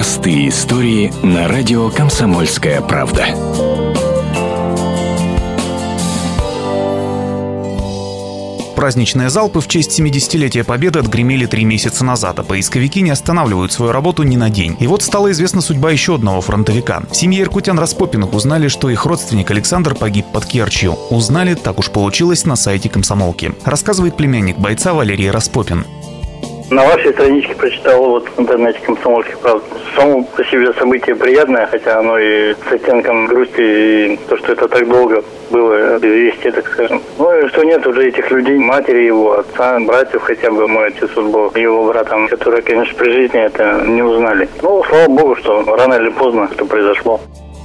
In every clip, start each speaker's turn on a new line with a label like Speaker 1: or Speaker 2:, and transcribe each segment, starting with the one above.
Speaker 1: Простые истории на радио «Комсомольская правда».
Speaker 2: Праздничные залпы в честь 70-летия Победы отгремели три месяца назад, а поисковики не останавливают свою работу ни на день. И вот стала известна судьба еще одного фронтовика. В семье иркутян Распопиных узнали, что их родственник Александр погиб под Керчью. Узнали, так уж получилось, на сайте комсомолки. Рассказывает племянник бойца Валерий Распопин.
Speaker 3: На вашей страничке прочитал вот в интернете «Комсомольский правда». Само по себе событие приятное, хотя оно и с оттенком грусти, и то, что это так долго было известие, так скажем. Ну и что нет уже этих людей, матери его, отца, братьев хотя бы, мой отец вот был его братом, которые, конечно, при жизни это не узнали. Ну, слава богу, что рано или поздно это произошло.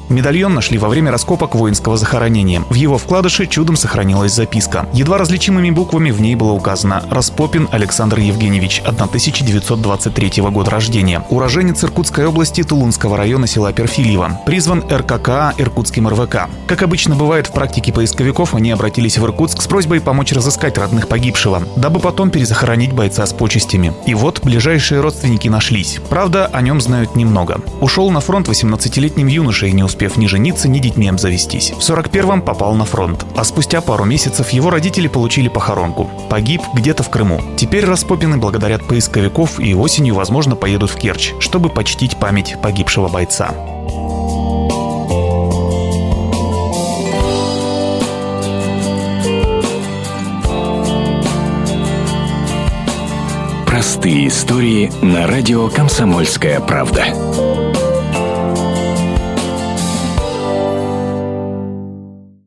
Speaker 2: Медальон нашли во время раскопок воинского захоронения. В его вкладыше чудом сохранилась записка. Едва различимыми буквами в ней было указано «Распопин Александр Евгеньевич, 1923 года рождения. Уроженец Иркутской области Тулунского района села Перфильево. Призван РККА Иркутским РВК. Как обычно бывает в практике поисковиков, они обратились в Иркутск с просьбой помочь разыскать родных погибшего, дабы потом перезахоронить бойца с почестями. И вот ближайшие родственники нашлись. Правда, о нем знают немного. Ушел на фронт 18-летним юношей, не успев ни жениться, ни детьми обзавестись. В 41-м попал на фронт, а спустя пару месяцев его родители получили похоронку. Погиб где-то в Крыму. Теперь Распопины благодарят поисковиков и осенью, возможно, поедут в Керчь, чтобы почтить память погибшего бойца.
Speaker 1: Простые истории на радио «Комсомольская правда».